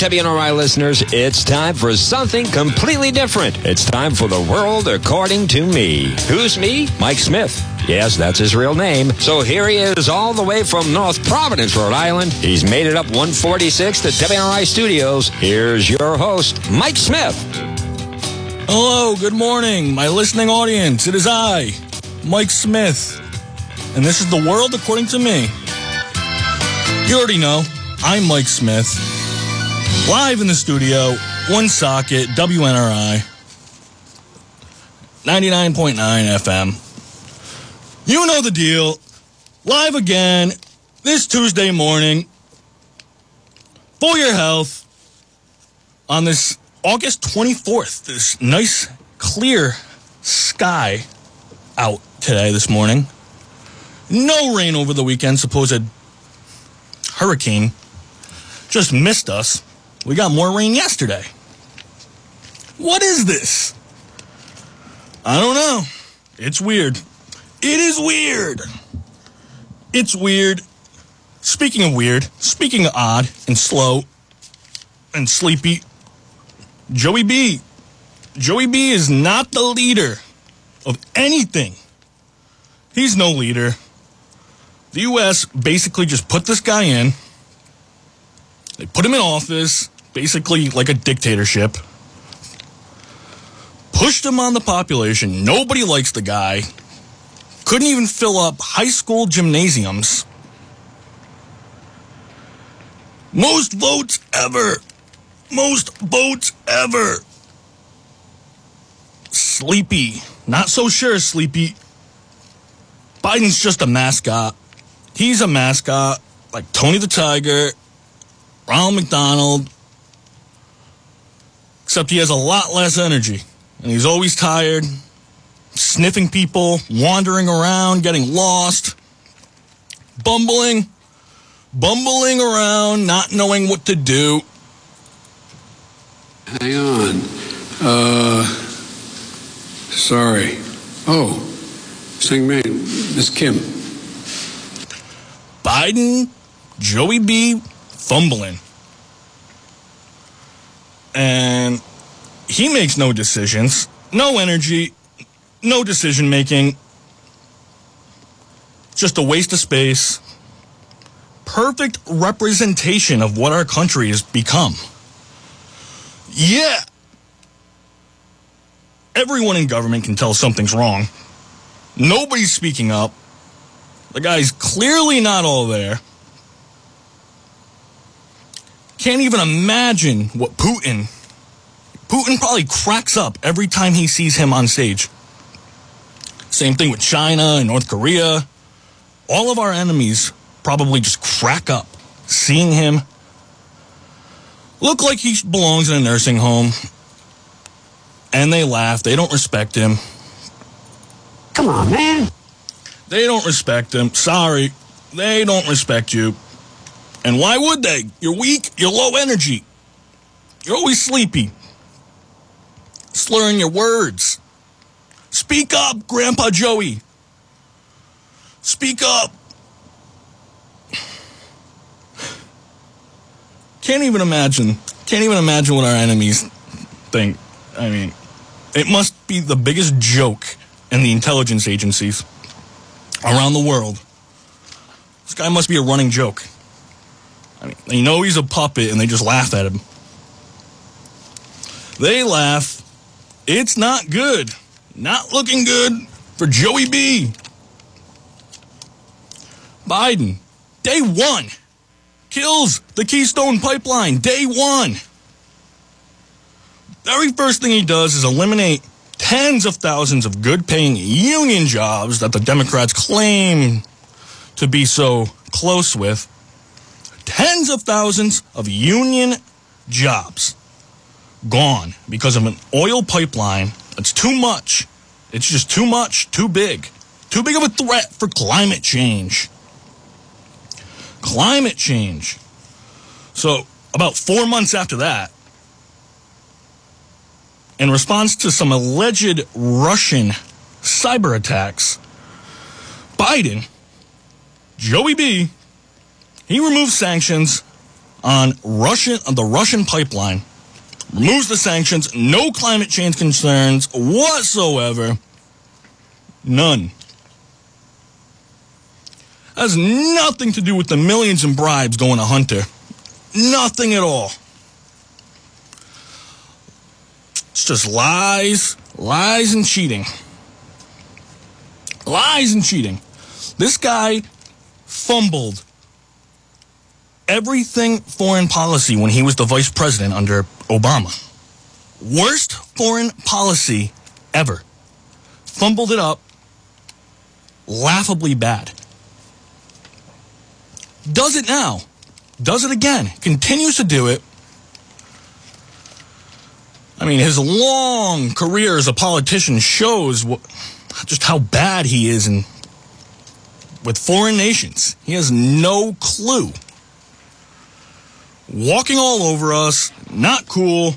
WNRI listeners, it's time for something completely different. It's time for the world according to me. Who's me? Mike Smith. Yes, that's his real name. So here he is all the way from North Providence, Rhode Island. He's made it up 146 to WNRI Studios. Here's your host, Mike Smith. Hello, good morning, my listening audience. It is I, Mike Smith, and this is the world according to me. You already know, I'm Mike Smith, live in the studio, Woonsocket, WNRI, 99.9 FM. You know the deal. Live again this Tuesday morning for your health on this August 24th. This nice, clear sky out today, this morning. No rain over the weekend, supposed hurricane just missed us. We got more rain yesterday. What is this? I don't know. It's weird. It is weird. It's weird. Speaking of weird, speaking of odd and slow and sleepy, Joey B. Joey B is not the leader of anything. He's no leader. The U.S. basically just put this guy in. They put him in office, basically like a dictatorship. Pushed him on the population. Nobody likes the guy. Couldn't even fill up high school gymnasiums. Most votes ever. Most votes ever. Sleepy. Not so sure, Sleepy. Biden's just a mascot. He's a mascot like Tony the Tiger, Ronald McDonald, except he has a lot less energy. And he's always tired, sniffing people, wandering around, getting lost, bumbling, bumbling around, not knowing what to do. Hang on. Uh, sorry. Oh, sing man, Miss Kim. Biden, Joey B, fumbling. And he makes no decisions, no energy, no decision making. Just a waste of space. Perfect representation of what our country has become. Yeah. Everyone in government can tell something's wrong. Nobody's speaking up. The guy's clearly not all there. Can't even imagine what Putin. Putin probably cracks up every time he sees him on stage. Same thing with China and North Korea. All of our enemies probably just crack up seeing him look like he belongs in a nursing home. And they laugh. They don't respect him. Come on, man. They don't respect him. Sorry. They don't respect you. And why would they? You're weak. You're low energy. You're always sleepy. Slurring your words. Speak up, Grandpa Joey. Speak up. Can't even imagine. Can't even imagine what our enemies think. I mean, it must be the biggest joke in the intelligence agencies around the world. This guy must be a running joke. I mean, they know he's a puppet and they just laugh at him. They laugh. It's not good. Not looking good for Joey B. Biden, day one, kills the Keystone Pipeline, day one. Very first thing he does is eliminate tens of thousands of good paying union jobs that the Democrats claim to be so close with. Tens of thousands of union jobs gone because of an oil pipeline that's too much. It's just too much, too big. Too big of a threat for climate change. Climate change. So, about four months after that, in response to some alleged Russian cyber attacks, Biden, Joey B, he removes sanctions on Russian on the Russian pipeline, removes the sanctions, no climate change concerns whatsoever. None. Has nothing to do with the millions in bribes going to Hunter. Nothing at all. It's just lies, lies, and cheating. Lies and cheating. This guy fumbled everything foreign policy when he was the vice president under Obama. Worst foreign policy ever. Fumbled it up. Laughably bad. Does it now. Does it again. Continues to do it. I mean, his long career as a politician shows what, just how bad he is in, with foreign nations. He has no clue. Walking all over us, not cool.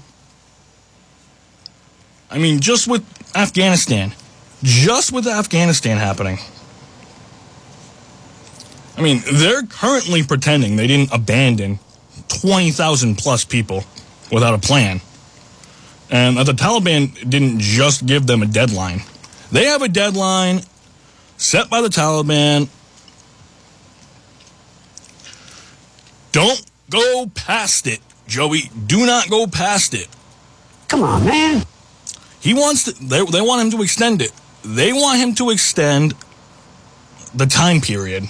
I mean, just with Afghanistan, just with Afghanistan happening. I mean, they're currently pretending they didn't abandon 20,000 plus people without a plan. And that the Taliban didn't just give them a deadline. They have a deadline set by the Taliban. Don't go past it, Joey. Do not go past it. Come on, man. He wants to, they, they want him to extend it. They want him to extend the time period.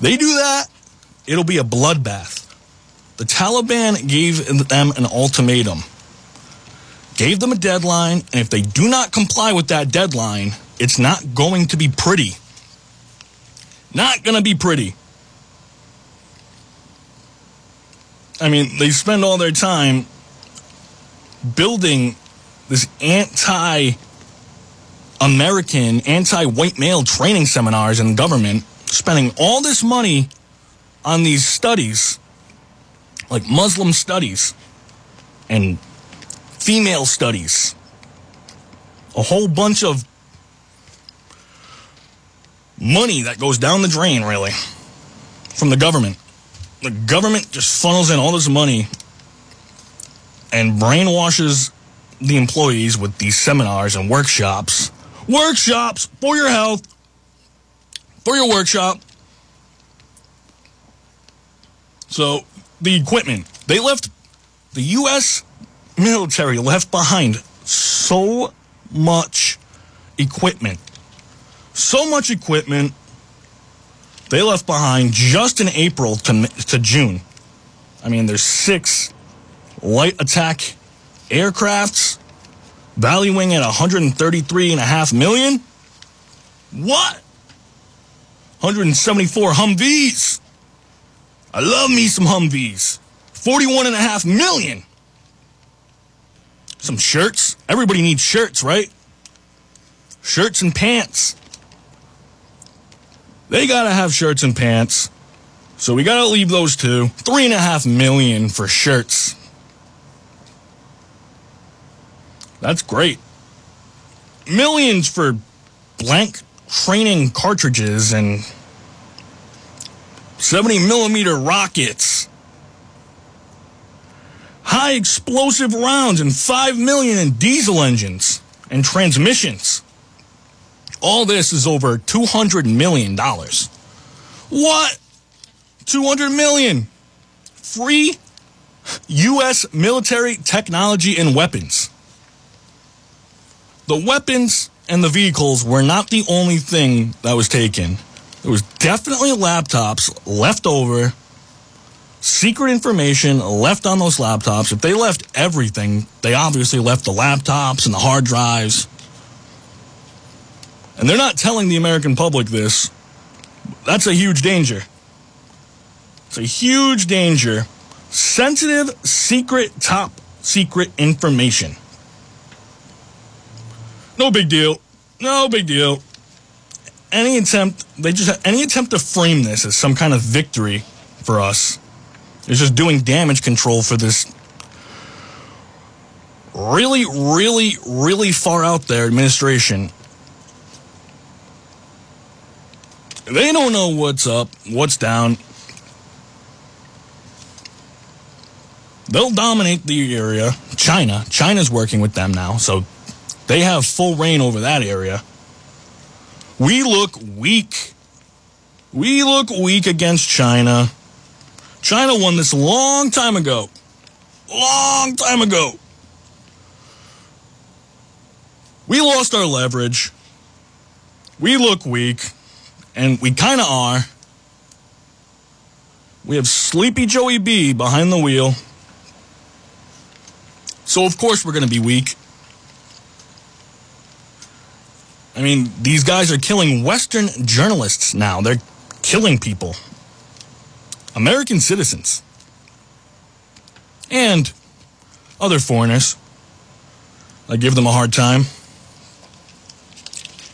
They do that, it'll be a bloodbath. The Taliban gave them an ultimatum, gave them a deadline, and if they do not comply with that deadline, it's not going to be pretty. Not going to be pretty. I mean, they spend all their time building this anti American, anti white male training seminars in government, spending all this money on these studies, like Muslim studies and female studies. A whole bunch of money that goes down the drain, really, from the government. The government just funnels in all this money and brainwashes the employees with these seminars and workshops. Workshops for your health, for your workshop. So, the equipment, they left, the U.S. military left behind so much equipment. So much equipment they left behind just in April to, to June. I mean, there's six light attack aircrafts valuing at 133.5 million. What? 174 Humvees. I love me some Humvees. 41.5 million. Some shirts. Everybody needs shirts, right? Shirts and pants. They gotta have shirts and pants. So we gotta leave those two. Three and a half million for shirts. That's great. Millions for blank training cartridges and 70 millimeter rockets. High explosive rounds and 5 million in diesel engines and transmissions. All this is over $200 million. What? 200 million. Free U.S. military technology and weapons. The weapons and the vehicles were not the only thing that was taken. There was definitely laptops left over, secret information left on those laptops. If they left everything, they obviously left the laptops and the hard drives. And they're not telling the American public this. That's a huge danger. It's a huge danger. Sensitive, secret, top secret information. No big deal. No big deal. Any attempt, they just any attempt to frame this as some kind of victory for us is just doing damage control for this really, really, really far out there administration. They don't know what's up, what's down. They'll dominate the area. China. China's working with them now, so they have full reign over that area. We look weak. We look weak against China. China won this long time ago. Long time ago. We lost our leverage. We look weak, and we kind of are. We have Sleepy Joey B behind the wheel. So, of course, we're going to be weak. I mean, these guys are killing Western journalists now. They're killing people, American citizens, and other foreigners. I give them a hard time.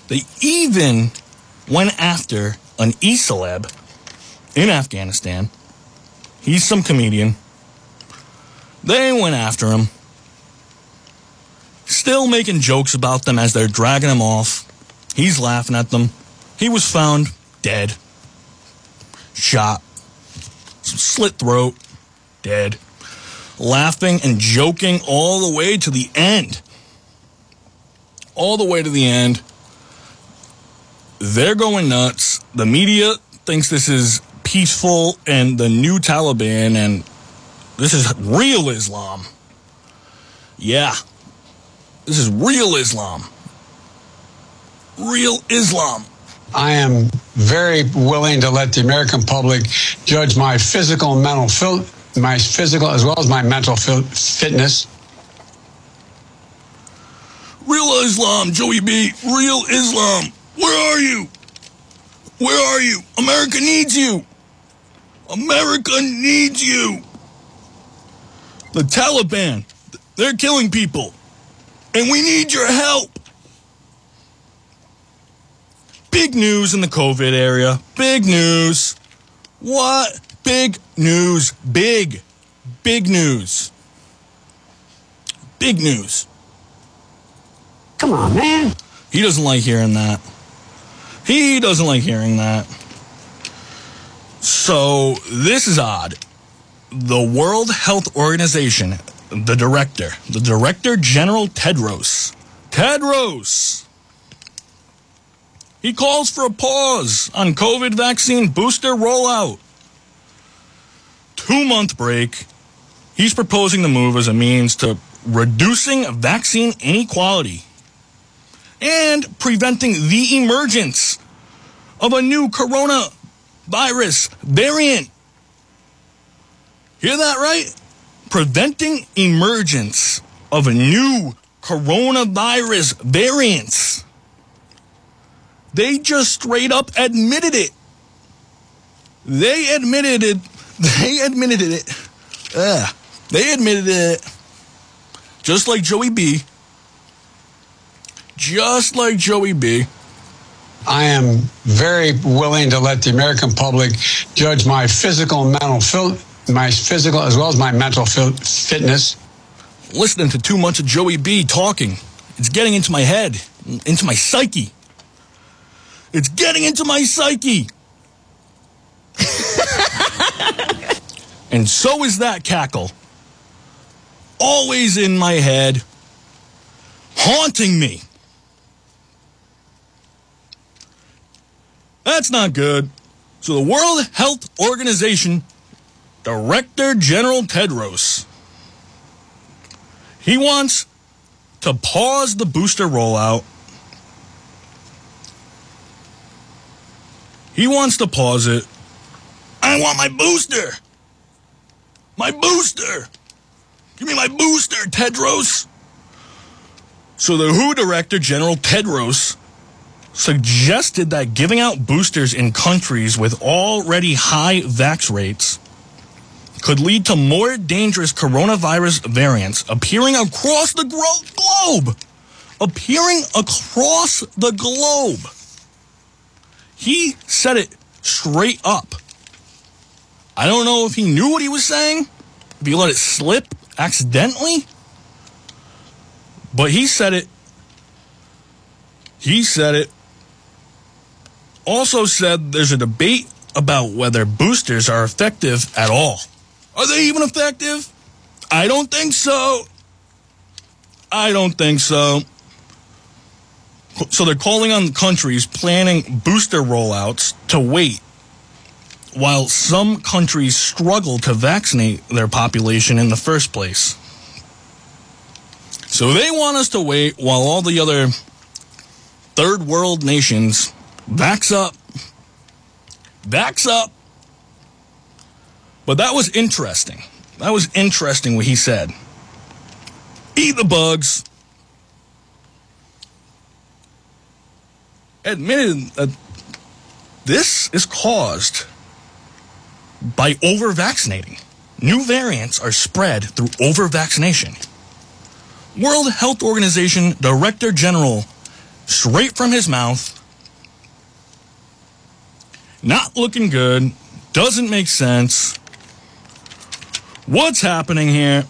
They even went after an e celeb in Afghanistan. He's some comedian. They went after him. Still making jokes about them as they're dragging him off. He's laughing at them. He was found dead. Shot. Slit throat. Dead. Laughing and joking all the way to the end. All the way to the end. They're going nuts. The media thinks this is peaceful and the new Taliban and this is real Islam. Yeah. This is real Islam. Real Islam. I am very willing to let the American public judge my physical and mental fil- my physical as well as my mental fil- fitness. Real Islam, Joey B. Real Islam. Where are you? Where are you? America needs you. America needs you. The Taliban, they're killing people. And we need your help. Big news in the COVID area. Big news. What? Big news. Big. Big news. Big news. Come on, man. He doesn't like hearing that. He doesn't like hearing that. So, this is odd. The World Health Organization, the director, the Director General Tedros. Tedros! He calls for a pause on COVID vaccine booster rollout. Two month break. He's proposing the move as a means to reducing vaccine inequality and preventing the emergence of a new coronavirus variant. Hear that right? Preventing emergence of a new coronavirus variants. They just straight up admitted it. They admitted it. They admitted it. Ugh. They admitted it. Just like Joey B. Just like Joey B. I am very willing to let the American public judge my physical mental my physical as well as my mental fitness. Listening to too much of Joey B talking. It's getting into my head, into my psyche. It's getting into my psyche. and so is that cackle. Always in my head, haunting me. That's not good. So the World Health Organization Director General Tedros he wants to pause the booster rollout. He wants to pause it. I want my booster. My booster. Give me my booster, Tedros. So the WHO Director General Tedros suggested that giving out boosters in countries with already high vax rates could lead to more dangerous coronavirus variants appearing across the globe. Appearing across the globe. He said it straight up. I don't know if he knew what he was saying, if he let it slip accidentally, but he said it. He said it. Also said there's a debate about whether boosters are effective at all. Are they even effective? I don't think so. I don't think so. So they're calling on countries planning booster rollouts to wait while some countries struggle to vaccinate their population in the first place. So they want us to wait while all the other third world nations vax up. Backs up. But that was interesting. That was interesting what he said. Eat the bugs. Admitted that this is caused by over vaccinating. New variants are spread through over vaccination. World Health Organization Director General, straight from his mouth, not looking good, doesn't make sense. What's happening here?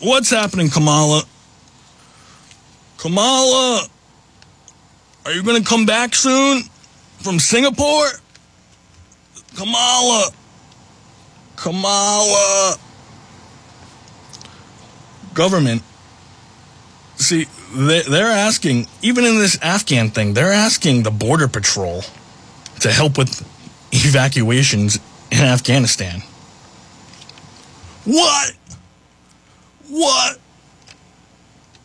What's happening, Kamala? Kamala, are you going to come back soon from Singapore? Kamala. Kamala. Government. See, they, they're asking, even in this Afghan thing, they're asking the Border Patrol to help with evacuations in Afghanistan. What? What?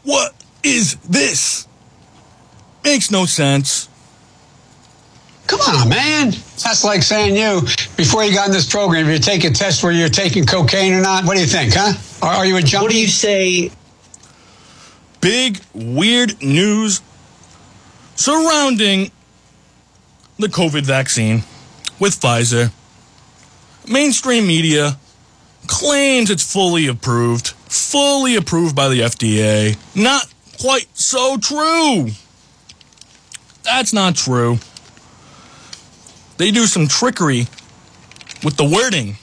What is this? Makes no sense. Come on, man. That's like saying you, before you got in this program, if you take a test where you're taking cocaine or not, what do you think, huh? Are, are you a junkie? What do you say? Big, weird news surrounding the COVID vaccine with Pfizer. Mainstream media claims it's fully approved, fully approved by the FDA. Not quite so true. That's not true. They do some trickery with the wording.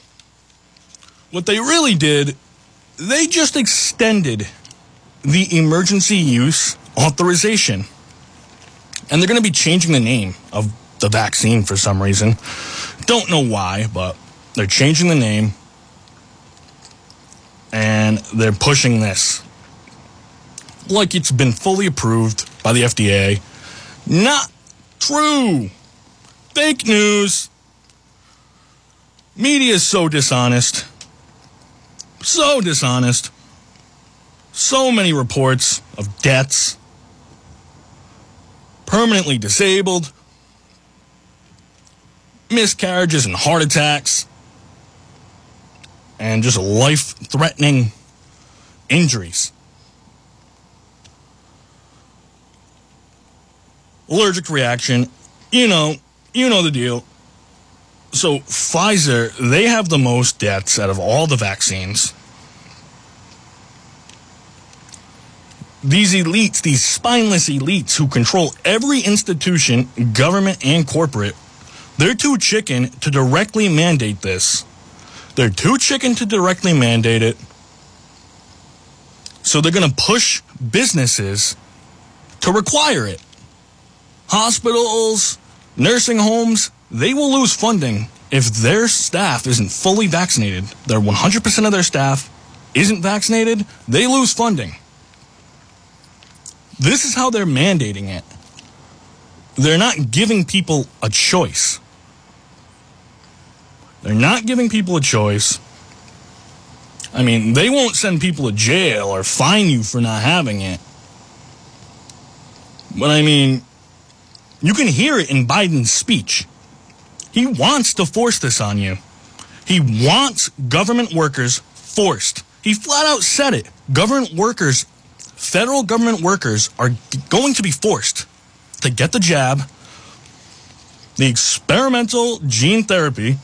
What they really did, they just extended the emergency use authorization. And they're going to be changing the name of the vaccine for some reason. Don't know why, but they're changing the name and they're pushing this like it's been fully approved by the FDA. Not true. Fake news. Media is so dishonest. So dishonest. So many reports of deaths, permanently disabled, miscarriages and heart attacks, and just life threatening injuries. Allergic reaction, you know, you know the deal. So, Pfizer, they have the most deaths out of all the vaccines. These elites, these spineless elites who control every institution, government and corporate, they're too chicken to directly mandate this. They're too chicken to directly mandate it. So they're going to push businesses to require it. Hospitals, nursing homes, they will lose funding if their staff isn't fully vaccinated. Their 100% of their staff isn't vaccinated, they lose funding. This is how they're mandating it. They're not giving people a choice. They're not giving people a choice. I mean, they won't send people to jail or fine you for not having it. But I mean, you can hear it in Biden's speech. He wants to force this on you. He wants government workers forced. He flat out said it. Government workers, federal government workers, are going to be forced to get the jab, the experimental gene therapy,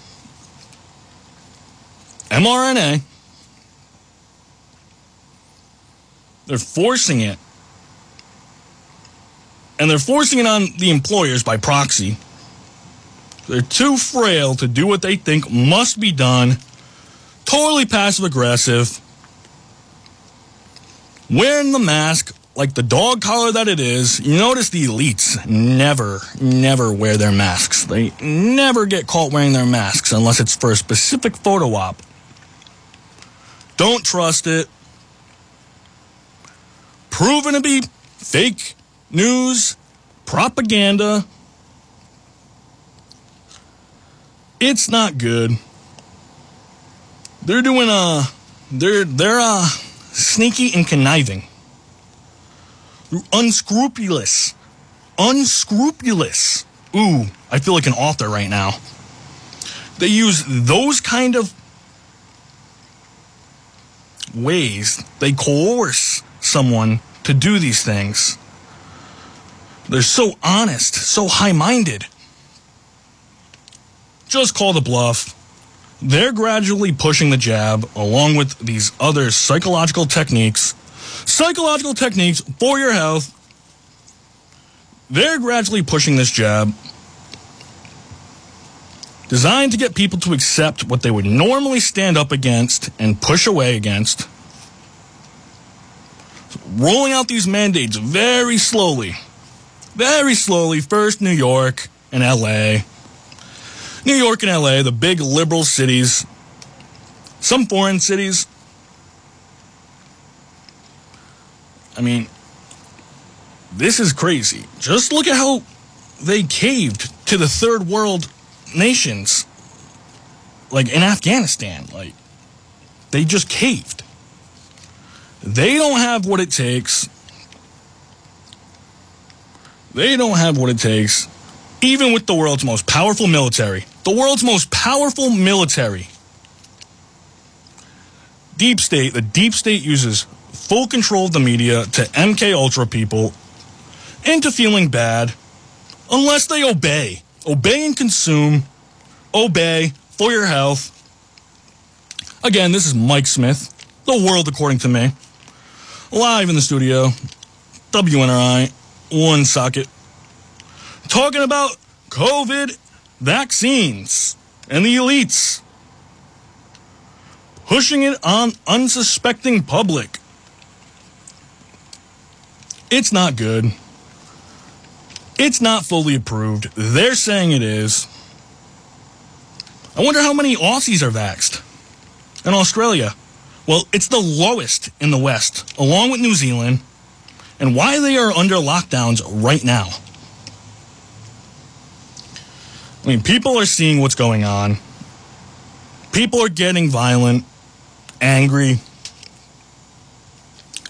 mRNA. They're forcing it. And they're forcing it on the employers by proxy. They're too frail to do what they think must be done. Totally passive aggressive. Wearing the mask like the dog collar that it is. You notice the elites never, never wear their masks. They never get caught wearing their masks unless it's for a specific photo op. Don't trust it. proven to be fake news, propaganda. It's not good. They're doing uh they're they're uh sneaky and conniving. They're unscrupulous. Unscrupulous. Ooh, I feel like an author right now. They use those kind of ways they coerce someone to do these things. They're so honest, so high minded. Just call the bluff. They're gradually pushing the jab along with these other psychological techniques. Psychological techniques for your health. They're gradually pushing this jab designed to get people to accept what they would normally stand up against and push away against. Rolling out these mandates very slowly. Very slowly. First, New York and LA. New York and LA, the big liberal cities. Some foreign cities. I mean, this is crazy. Just look at how they caved to the third world nations, like in Afghanistan, like they just caved. They don't have what it takes. They don't have what it takes, even with the world's most powerful military. The world's most powerful military. Deep state, the deep state uses full control of the media to MK Ultra people into feeling bad unless they obey. Obey and consume. Obey for your health. Again, this is Mike Smith, The World According to Me. Live in the studio, WNRI, Woonsocket. Talking about COVID vaccines and the elites. Pushing it on unsuspecting public. It's not good. It's not fully approved. They're saying it is. I wonder how many Aussies are vaxxed in Australia. Well, it's the lowest in the West, along with New Zealand, and why they are under lockdowns right now. I mean, people are seeing what's going on. People are getting violent, angry.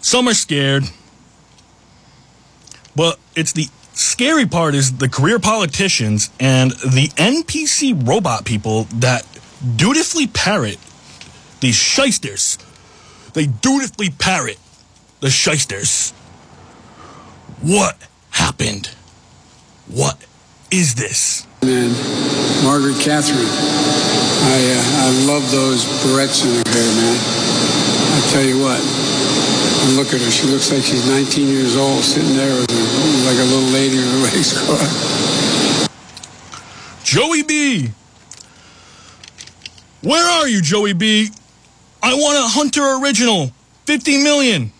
Some are scared. But it's the scary part is the career politicians and the NPC robot people that dutifully parrot these shysters. They dutifully parrot the shysters. What happened? What is this? And Margaret Catherine, I uh, I love those barrettes in her hair, man. I tell you what, and look at her. She looks like she's 19 years old, sitting there like a little lady in a race car. Joey B. Where are you, Joey B? I want a Hunter original. 50 million.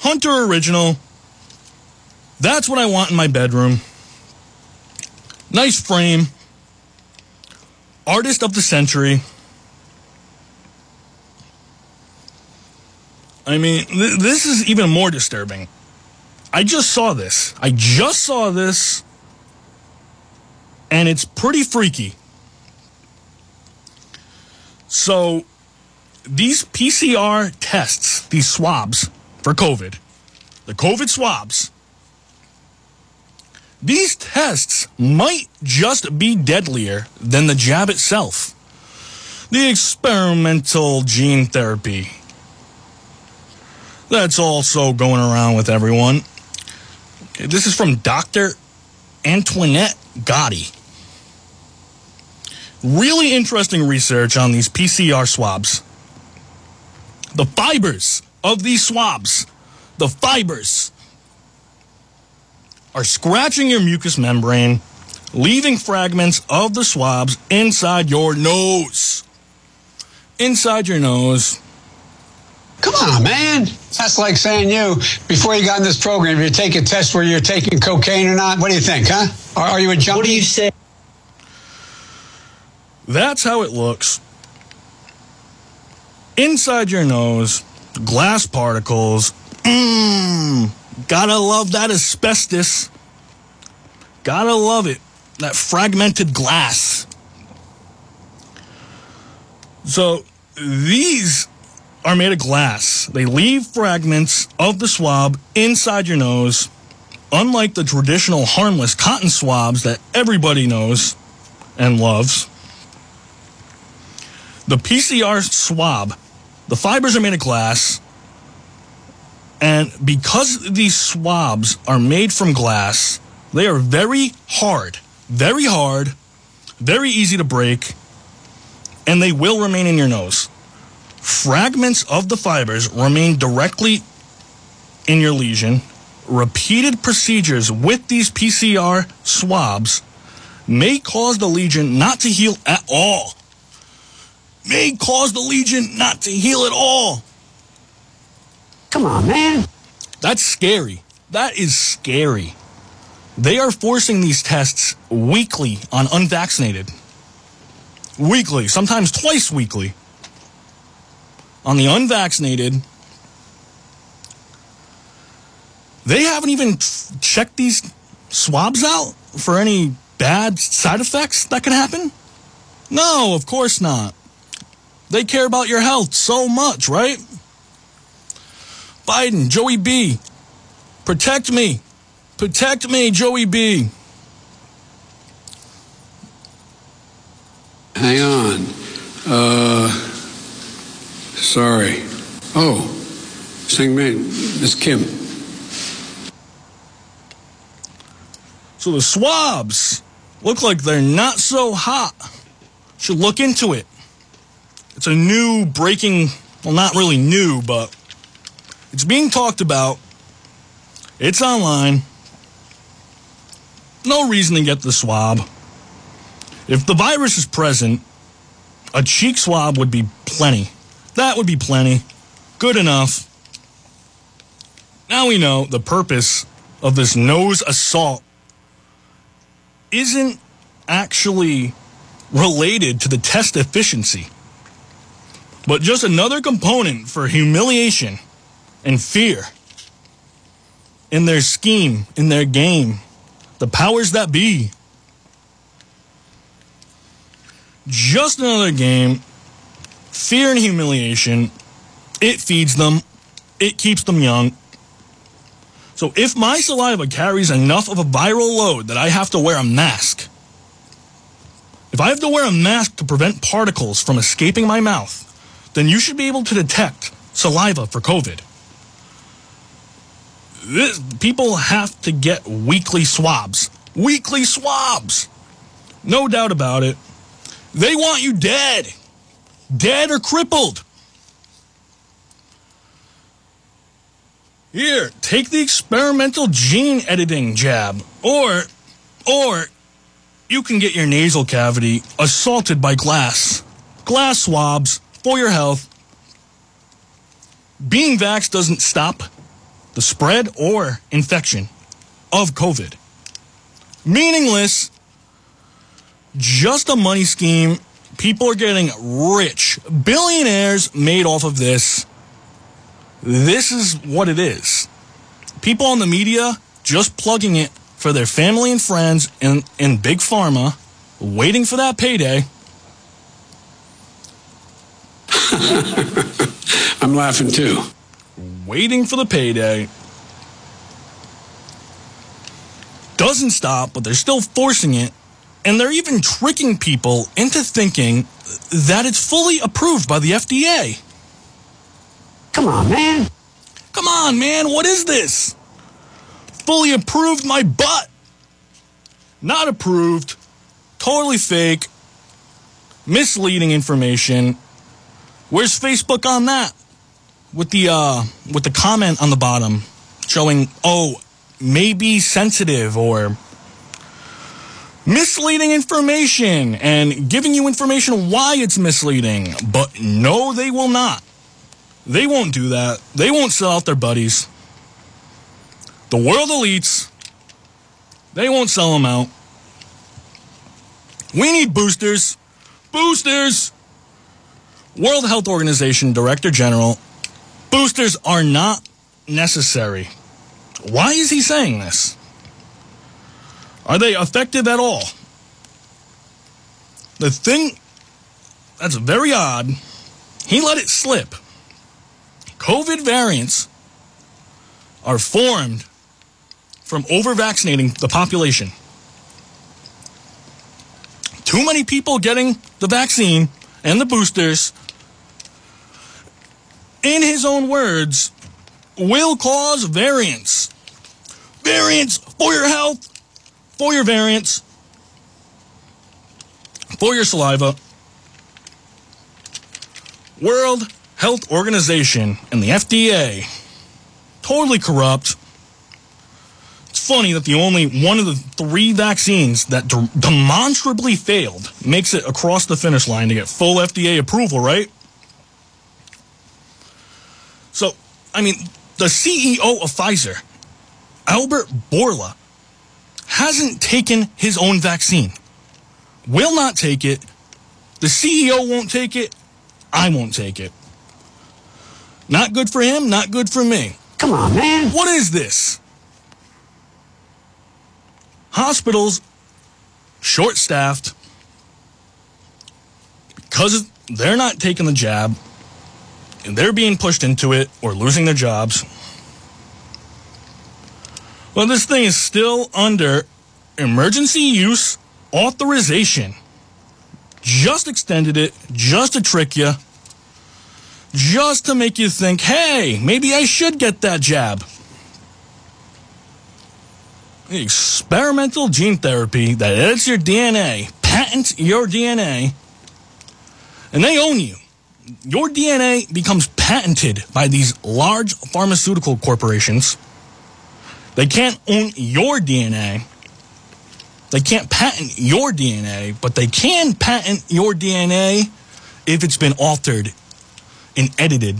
Hunter original. That's what I want in my bedroom. Nice frame. Artist of the century. I mean, th- this is even more disturbing. I just saw this. I just saw this, and it's pretty freaky. So, these PCR tests, these swabs for COVID, the COVID swabs, these tests might just be deadlier than the jab itself. The experimental gene therapy. That's also going around with everyone. This is from Dr. Antonietta Gatti. Really interesting research on these PCR swabs. The fibers of these swabs, the fibers, are scratching your mucous membrane, leaving fragments of the swabs inside your nose. Inside your nose. Come on, man. That's like saying you, before you got in this program, you take a test where you're taking cocaine or not. What do you think, huh? Are, are you a junkie? What do you say? That's how it looks. Inside your nose, glass particles Mmm. Gotta love that asbestos. Gotta love it. That fragmented glass. So these are made of glass. They leave fragments of the swab inside your nose, unlike the traditional harmless cotton swabs that everybody knows and loves. The PCR swab, the fibers are made of glass, and because these swabs are made from glass, they are very hard, very hard, very easy to break, and they will remain in your nose. Fragments of the fibers remain directly in your lesion. Repeated procedures with these PCR swabs may cause the lesion not to heal at all. May cause the lesion not to heal at all. Come on, man. That's scary. That is scary. They are forcing these tests weekly on unvaccinated. Weekly, sometimes twice weekly. On the unvaccinated, they haven't even checked these swabs out for any bad side effects that could happen? No, of course not. They care about your health so much, right? Biden, Joey B. Protect me. Protect me, Joey B. Hang on. Uh, sorry. Oh, sing me, Miss Kim. So the swabs look like they're not so hot. Should look into it. It's a new breaking, well, not really new, but it's being talked about. It's online. No reason to get the swab. If the virus is present, a cheek swab would be plenty. That would be plenty. Good enough. Now we know the purpose of this nose assault isn't actually related to the test efficiency, but just another component for humiliation and fear in their scheme, in their game. The powers that be. Just another game. Fear and humiliation. It feeds them, it keeps them young. So if my saliva carries enough of a viral load that I have to wear a mask, if I have to wear a mask to prevent particles from escaping my mouth, then you should be able to detect saliva for COVID. This, people have to get weekly swabs. Weekly swabs! No doubt about it. They want you dead. Dead or crippled. Here, take the experimental gene editing jab. Or, or, you can get your nasal cavity assaulted by glass. Glass swabs for your health. Being vaxxed doesn't stop the spread or infection of COVID. Meaningless, just a money scheme. People are getting rich. Billionaires made off of this. This is what it is. People on the media just plugging it for their family and friends in, in big pharma, waiting for that payday. I'm laughing too. waiting for the payday. Doesn't stop, but they're still forcing it. And they're even tricking people into thinking that it's fully approved by the FDA. Come on, man. Come on, man, what is this? Fully approved my butt. Not approved. Totally fake. Misleading information. Where's Facebook on that? With the uh with the comment on the bottom showing oh maybe sensitive or misleading information and giving you information why it's misleading. But no, they will not. They won't do that. They won't sell out their buddies. The world elites, they won't sell them out. We need boosters. Boosters! World Health Organization Director General, boosters are not necessary. Why is he saying this? Are they effective at all? The thing that's very odd, he let it slip. COVID variants are formed from over vaccinating the population. Too many people getting the vaccine and the boosters, in his own words, will cause variants. Variants for your health, for your variants, for your saliva. World Health Organization and the FDA, totally corrupt. It's funny that the only one of the three vaccines that de- demonstrably failed makes it across the finish line to get full FDA approval, right? So, I mean, the CEO of Pfizer, Albert Bourla, hasn't taken his own vaccine. Will not take it. The CEO won't take it. I won't take it. Not good for him, not good for me. Come on, man. What is this? Hospitals short staffed because they're not taking the jab and they're being pushed into it or losing their jobs. Well, this thing is still under emergency use authorization. Just extended it, just to trick you, just to make you think, hey, maybe I should get that jab. Experimental gene therapy that edits your DNA, patents your DNA, and they own you. Your DNA becomes patented by these large pharmaceutical corporations. They can't own your DNA. They can't patent your DNA, but they can patent your DNA if it's been altered and edited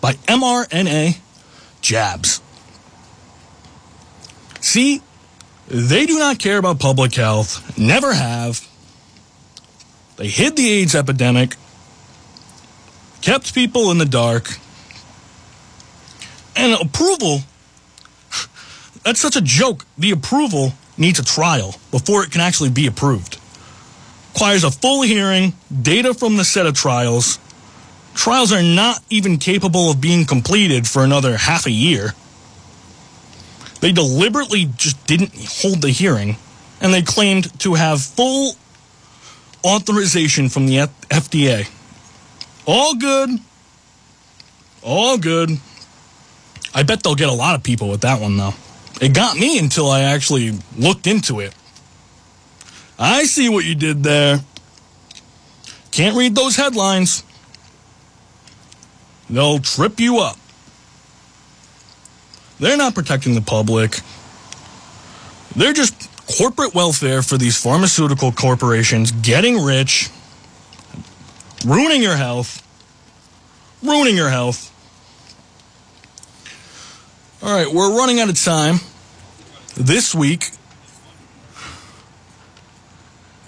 by mRNA jabs. See, they do not care about public health, never have. They hid the AIDS epidemic, kept people in the dark, and approval that's such a joke. The approval needs a trial before it can actually be approved. Requires a full hearing, data from the set of trials. Trials are not even capable of being completed for another half a year. They deliberately just didn't hold the hearing, and they claimed to have full authorization from the FDA. All good. All good. I bet they'll get a lot of people with that one, though. It got me until I actually looked into it. I see what you did there. Can't read those headlines. They'll trip you up. They're not protecting the public. They're just corporate welfare for these pharmaceutical corporations getting rich, ruining your health, ruining your health. All right, we're running out of time. This week,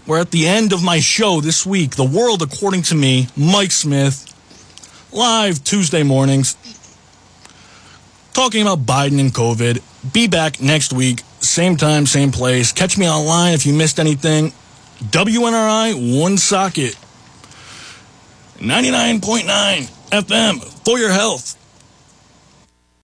we're at the end of my show this week, The World According to Me, Mike Smith, live Tuesday mornings, talking about Biden and COVID. Be back next week, same time, same place. Catch me online if you missed anything. WNRI, Woonsocket, 99.9 FM for your health.